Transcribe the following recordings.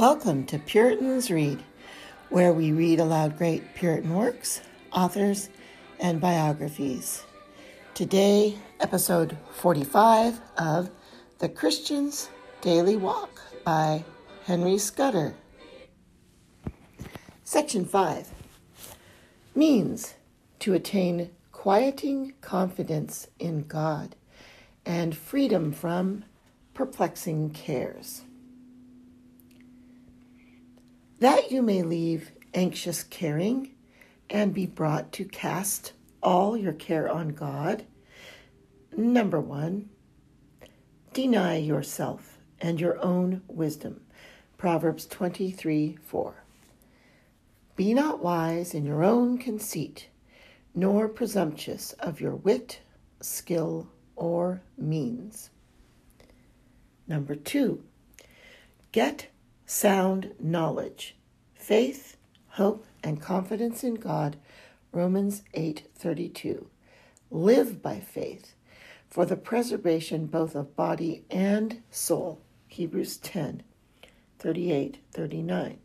Welcome to Puritans Read, where we read aloud great Puritan works, authors, and biographies. Today, episode 45 of The Christian's Daily Walk by Henry Scudder. Section 5 Means to attain quieting confidence in God and freedom from perplexing cares that you may leave anxious caring and be brought to cast all your care on God. Number one, deny yourself and your own wisdom. Proverbs 23 4. Be not wise in your own conceit, nor presumptuous of your wit, skill, or means. Number two, get sound knowledge, faith, hope, and confidence in God. Romans 8:32. Live by faith for the preservation both of body and soul. Hebrews 10 38 39.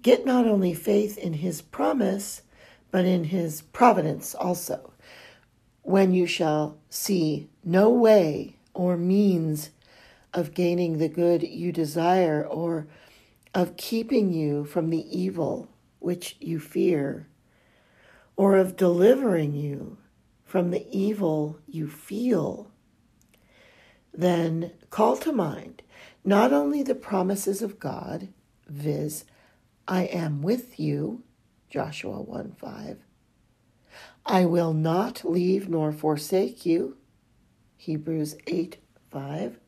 Get not only faith in his promise, but in his providence also. When you shall see no way or means of gaining the good you desire or of keeping you from the evil which you fear, or of delivering you from the evil you feel, then call to mind not only the promises of God, viz., I am with you, Joshua 1 5. I will not leave nor forsake you, Hebrews 8 5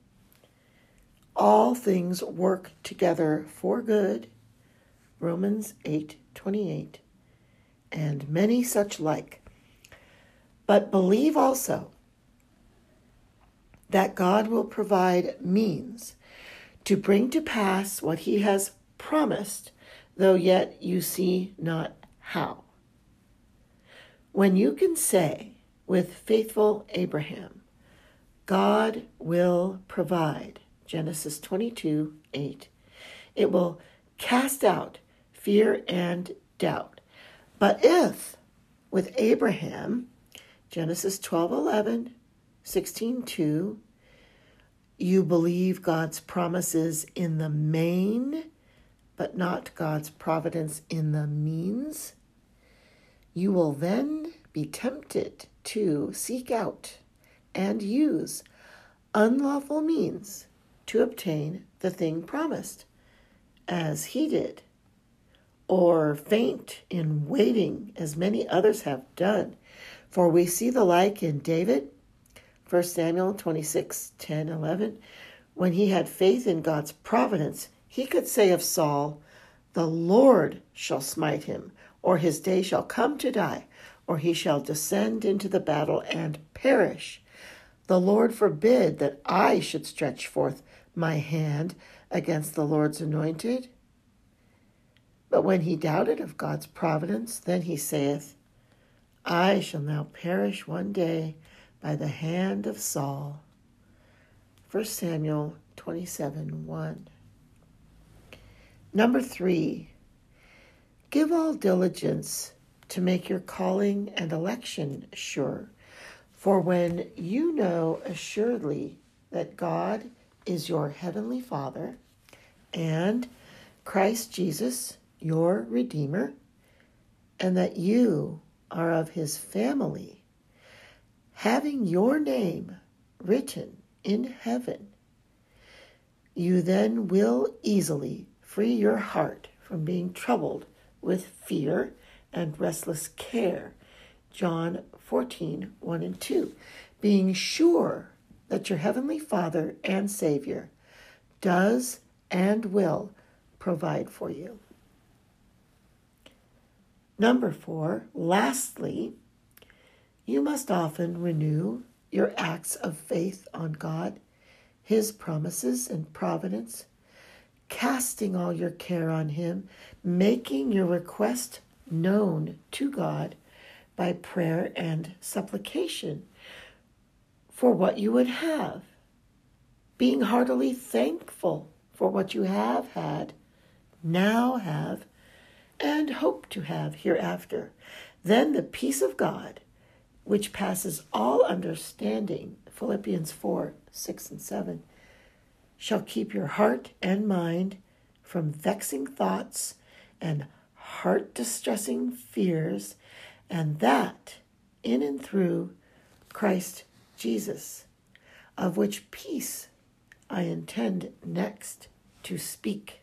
all things work together for good romans 8:28 and many such like. But believe also that god will provide means to bring to pass what he has promised though yet you see not how. When you can say with faithful abraham god will provide Genesis 22 8. It will cast out fear and doubt. But if, with Abraham, Genesis 12 11, 16 2, you believe God's promises in the main, but not God's providence in the means, you will then be tempted to seek out and use unlawful means to obtain the thing promised, as he did, or faint in waiting, as many others have done. For we see the like in David, 1 Samuel 26 10 11. When he had faith in God's providence, he could say of Saul, The Lord shall smite him, or his day shall come to die, or he shall descend into the battle and perish. The Lord forbid that I should stretch forth my hand against the Lord's anointed. But when he doubted of God's providence, then he saith, I shall now perish one day by the hand of Saul. 1 Samuel 27 1. Number three, give all diligence to make your calling and election sure. For when you know assuredly that God is your heavenly Father and Christ Jesus, your Redeemer, and that you are of his family, having your name written in heaven, you then will easily free your heart from being troubled with fear and restless care. John 14, 1 and 2. Being sure that your Heavenly Father and Savior does and will provide for you. Number four, lastly, you must often renew your acts of faith on God, His promises and providence, casting all your care on Him, making your request known to God by prayer and supplication for what you would have, being heartily thankful for what you have had, now have, and hope to have hereafter. Then the peace of God, which passes all understanding, Philippians 4 6 and 7, shall keep your heart and mind from vexing thoughts and heart distressing fears, and that in and through Christ Jesus, of which peace I intend next to speak.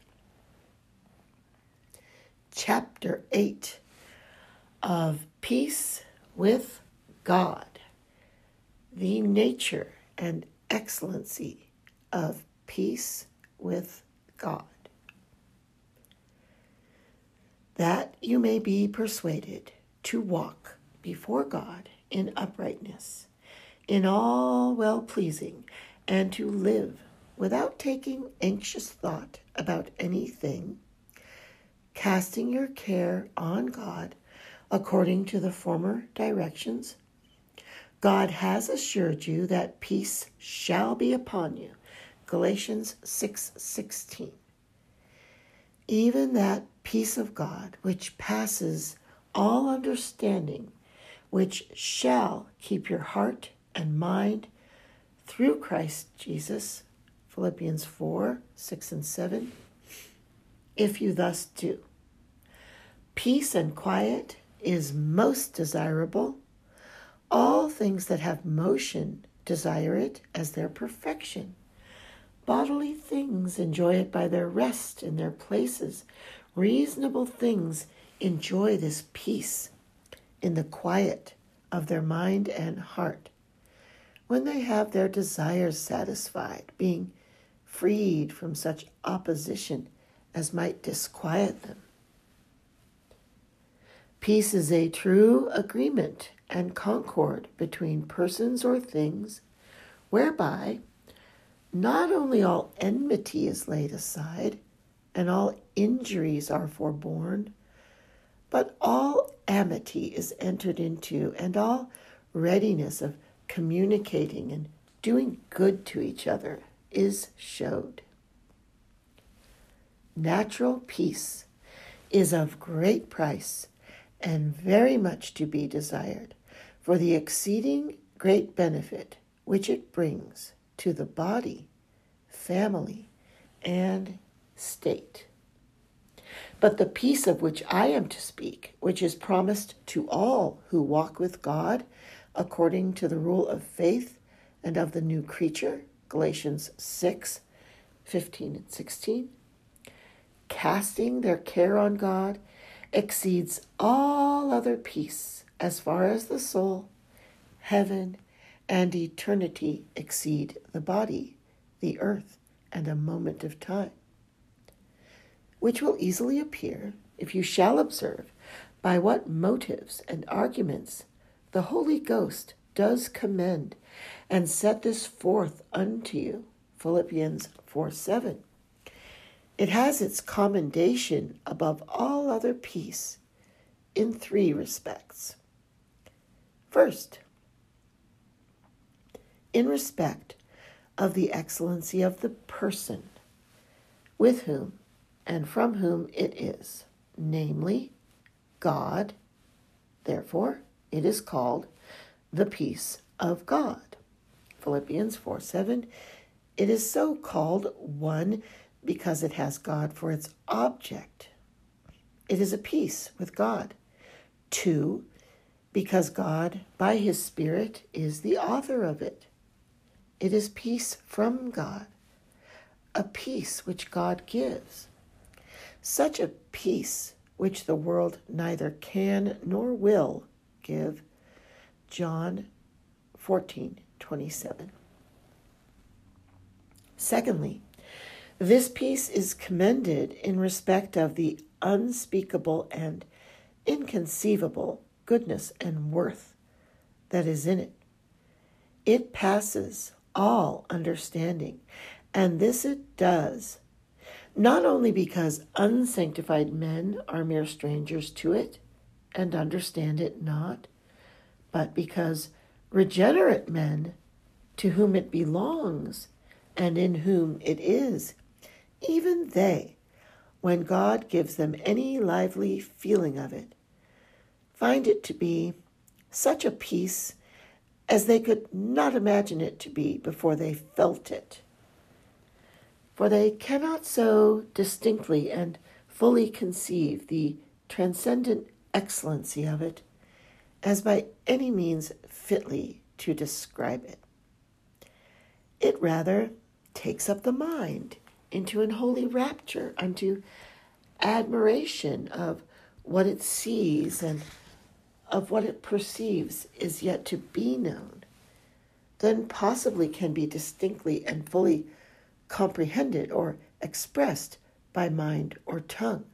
Chapter 8 of Peace with God, the nature and excellency of peace with God. That you may be persuaded to walk before God in uprightness, in all well pleasing, and to live without taking anxious thought about anything, casting your care on God according to the former directions. God has assured you that peace shall be upon you. Galatians 6:16. Even that peace of God which passes all understanding, which shall keep your heart and mind through Christ Jesus. Philippians 4 6 and 7. If you thus do, peace and quiet is most desirable. All things that have motion desire it as their perfection. Bodily things enjoy it by their rest in their places. Reasonable things enjoy this peace in the quiet of their mind and heart. When they have their desires satisfied, being freed from such opposition as might disquiet them. Peace is a true agreement and concord between persons or things, whereby not only all enmity is laid aside and all injuries are forborne, but all amity is entered into and all readiness of communicating and doing good to each other is showed. Natural peace is of great price and very much to be desired for the exceeding great benefit which it brings to the body, family, and state. But the peace of which I am to speak, which is promised to all who walk with God according to the rule of faith and of the new creature, Galatians 6 15 and 16, casting their care on God exceeds all other peace as far as the soul, heaven, and eternity exceed the body, the earth, and a moment of time which will easily appear if you shall observe by what motives and arguments the Holy Ghost does commend and set this forth unto you. Philippians 4 7. It has its commendation above all other peace in three respects. First, in respect of the excellency of the person with whom and from whom it is, namely God. Therefore, it is called the peace of God. Philippians 4 7. It is so called, one, because it has God for its object. It is a peace with God. Two, because God, by his Spirit, is the author of it. It is peace from God, a peace which God gives such a peace which the world neither can nor will give. John 14 27. Secondly, this peace is commended in respect of the unspeakable and inconceivable goodness and worth that is in it. It passes all understanding, and this it does not only because unsanctified men are mere strangers to it and understand it not, but because regenerate men to whom it belongs and in whom it is even they, when God gives them any lively feeling of it, find it to be such a peace as they could not imagine it to be before they felt it. For they cannot so distinctly and fully conceive the transcendent excellency of it as by any means fitly to describe it. It rather takes up the mind into an holy rapture, unto admiration of what it sees and of what it perceives is yet to be known, then possibly can be distinctly and fully comprehended or expressed by mind or tongue.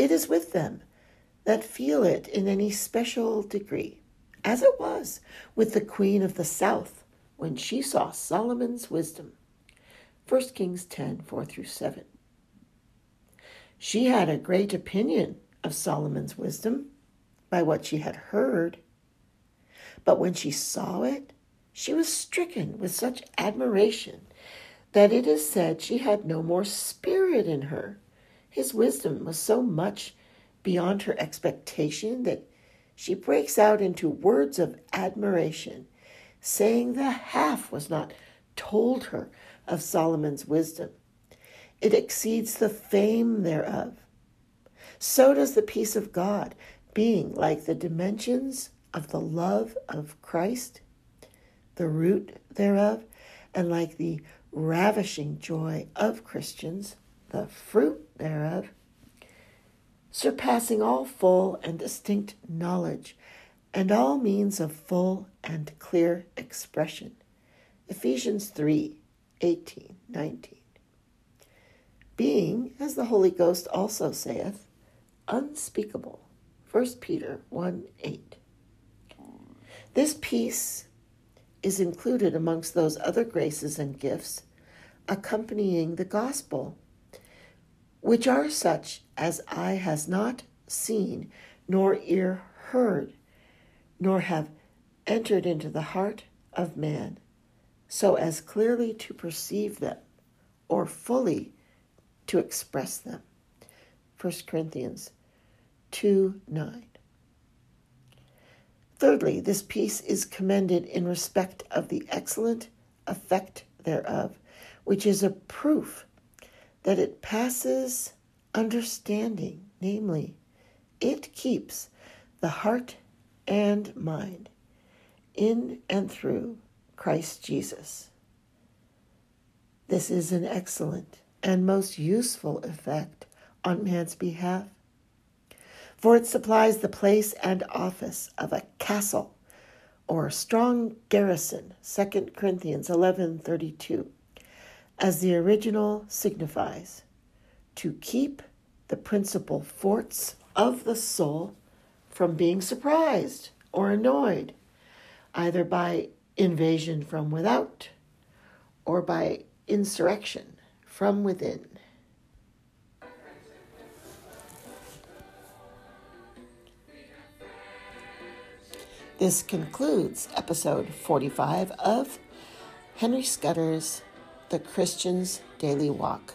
It is with them that feel it in any special degree, as it was with the Queen of the South when she saw Solomon's wisdom. 1 Kings 10 4 through 7. She had a great opinion of Solomon's wisdom by what she had heard, but when she saw it, she was stricken with such admiration that it is said she had no more spirit in her. His wisdom was so much beyond her expectation that she breaks out into words of admiration, saying the half was not told her of Solomon's wisdom. It exceeds the fame thereof. So does the peace of God, being like the dimensions of the love of Christ, the root thereof, and like the ravishing joy of Christians, the fruit thereof, surpassing all full and distinct knowledge and all means of full and clear expression. Ephesians 3 18, 19. Being, as the Holy Ghost also saith, unspeakable. 1 Peter 1 8. This peace is included amongst those other graces and gifts accompanying the gospel, which are such as eye has not seen, nor ear heard, nor have entered into the heart of man, so as clearly to perceive them or fully to express them. 1 Corinthians 2 9. Thirdly, this peace is commended in respect of the excellent effect thereof, which is a proof that it passes understanding, namely, it keeps the heart and mind in and through Christ Jesus. This is an excellent and most useful effect on man's behalf for it supplies the place and office of a castle or strong garrison 2 corinthians 11.32 as the original signifies to keep the principal forts of the soul from being surprised or annoyed either by invasion from without or by insurrection from within. This concludes episode 45 of Henry Scudder's The Christian's Daily Walk.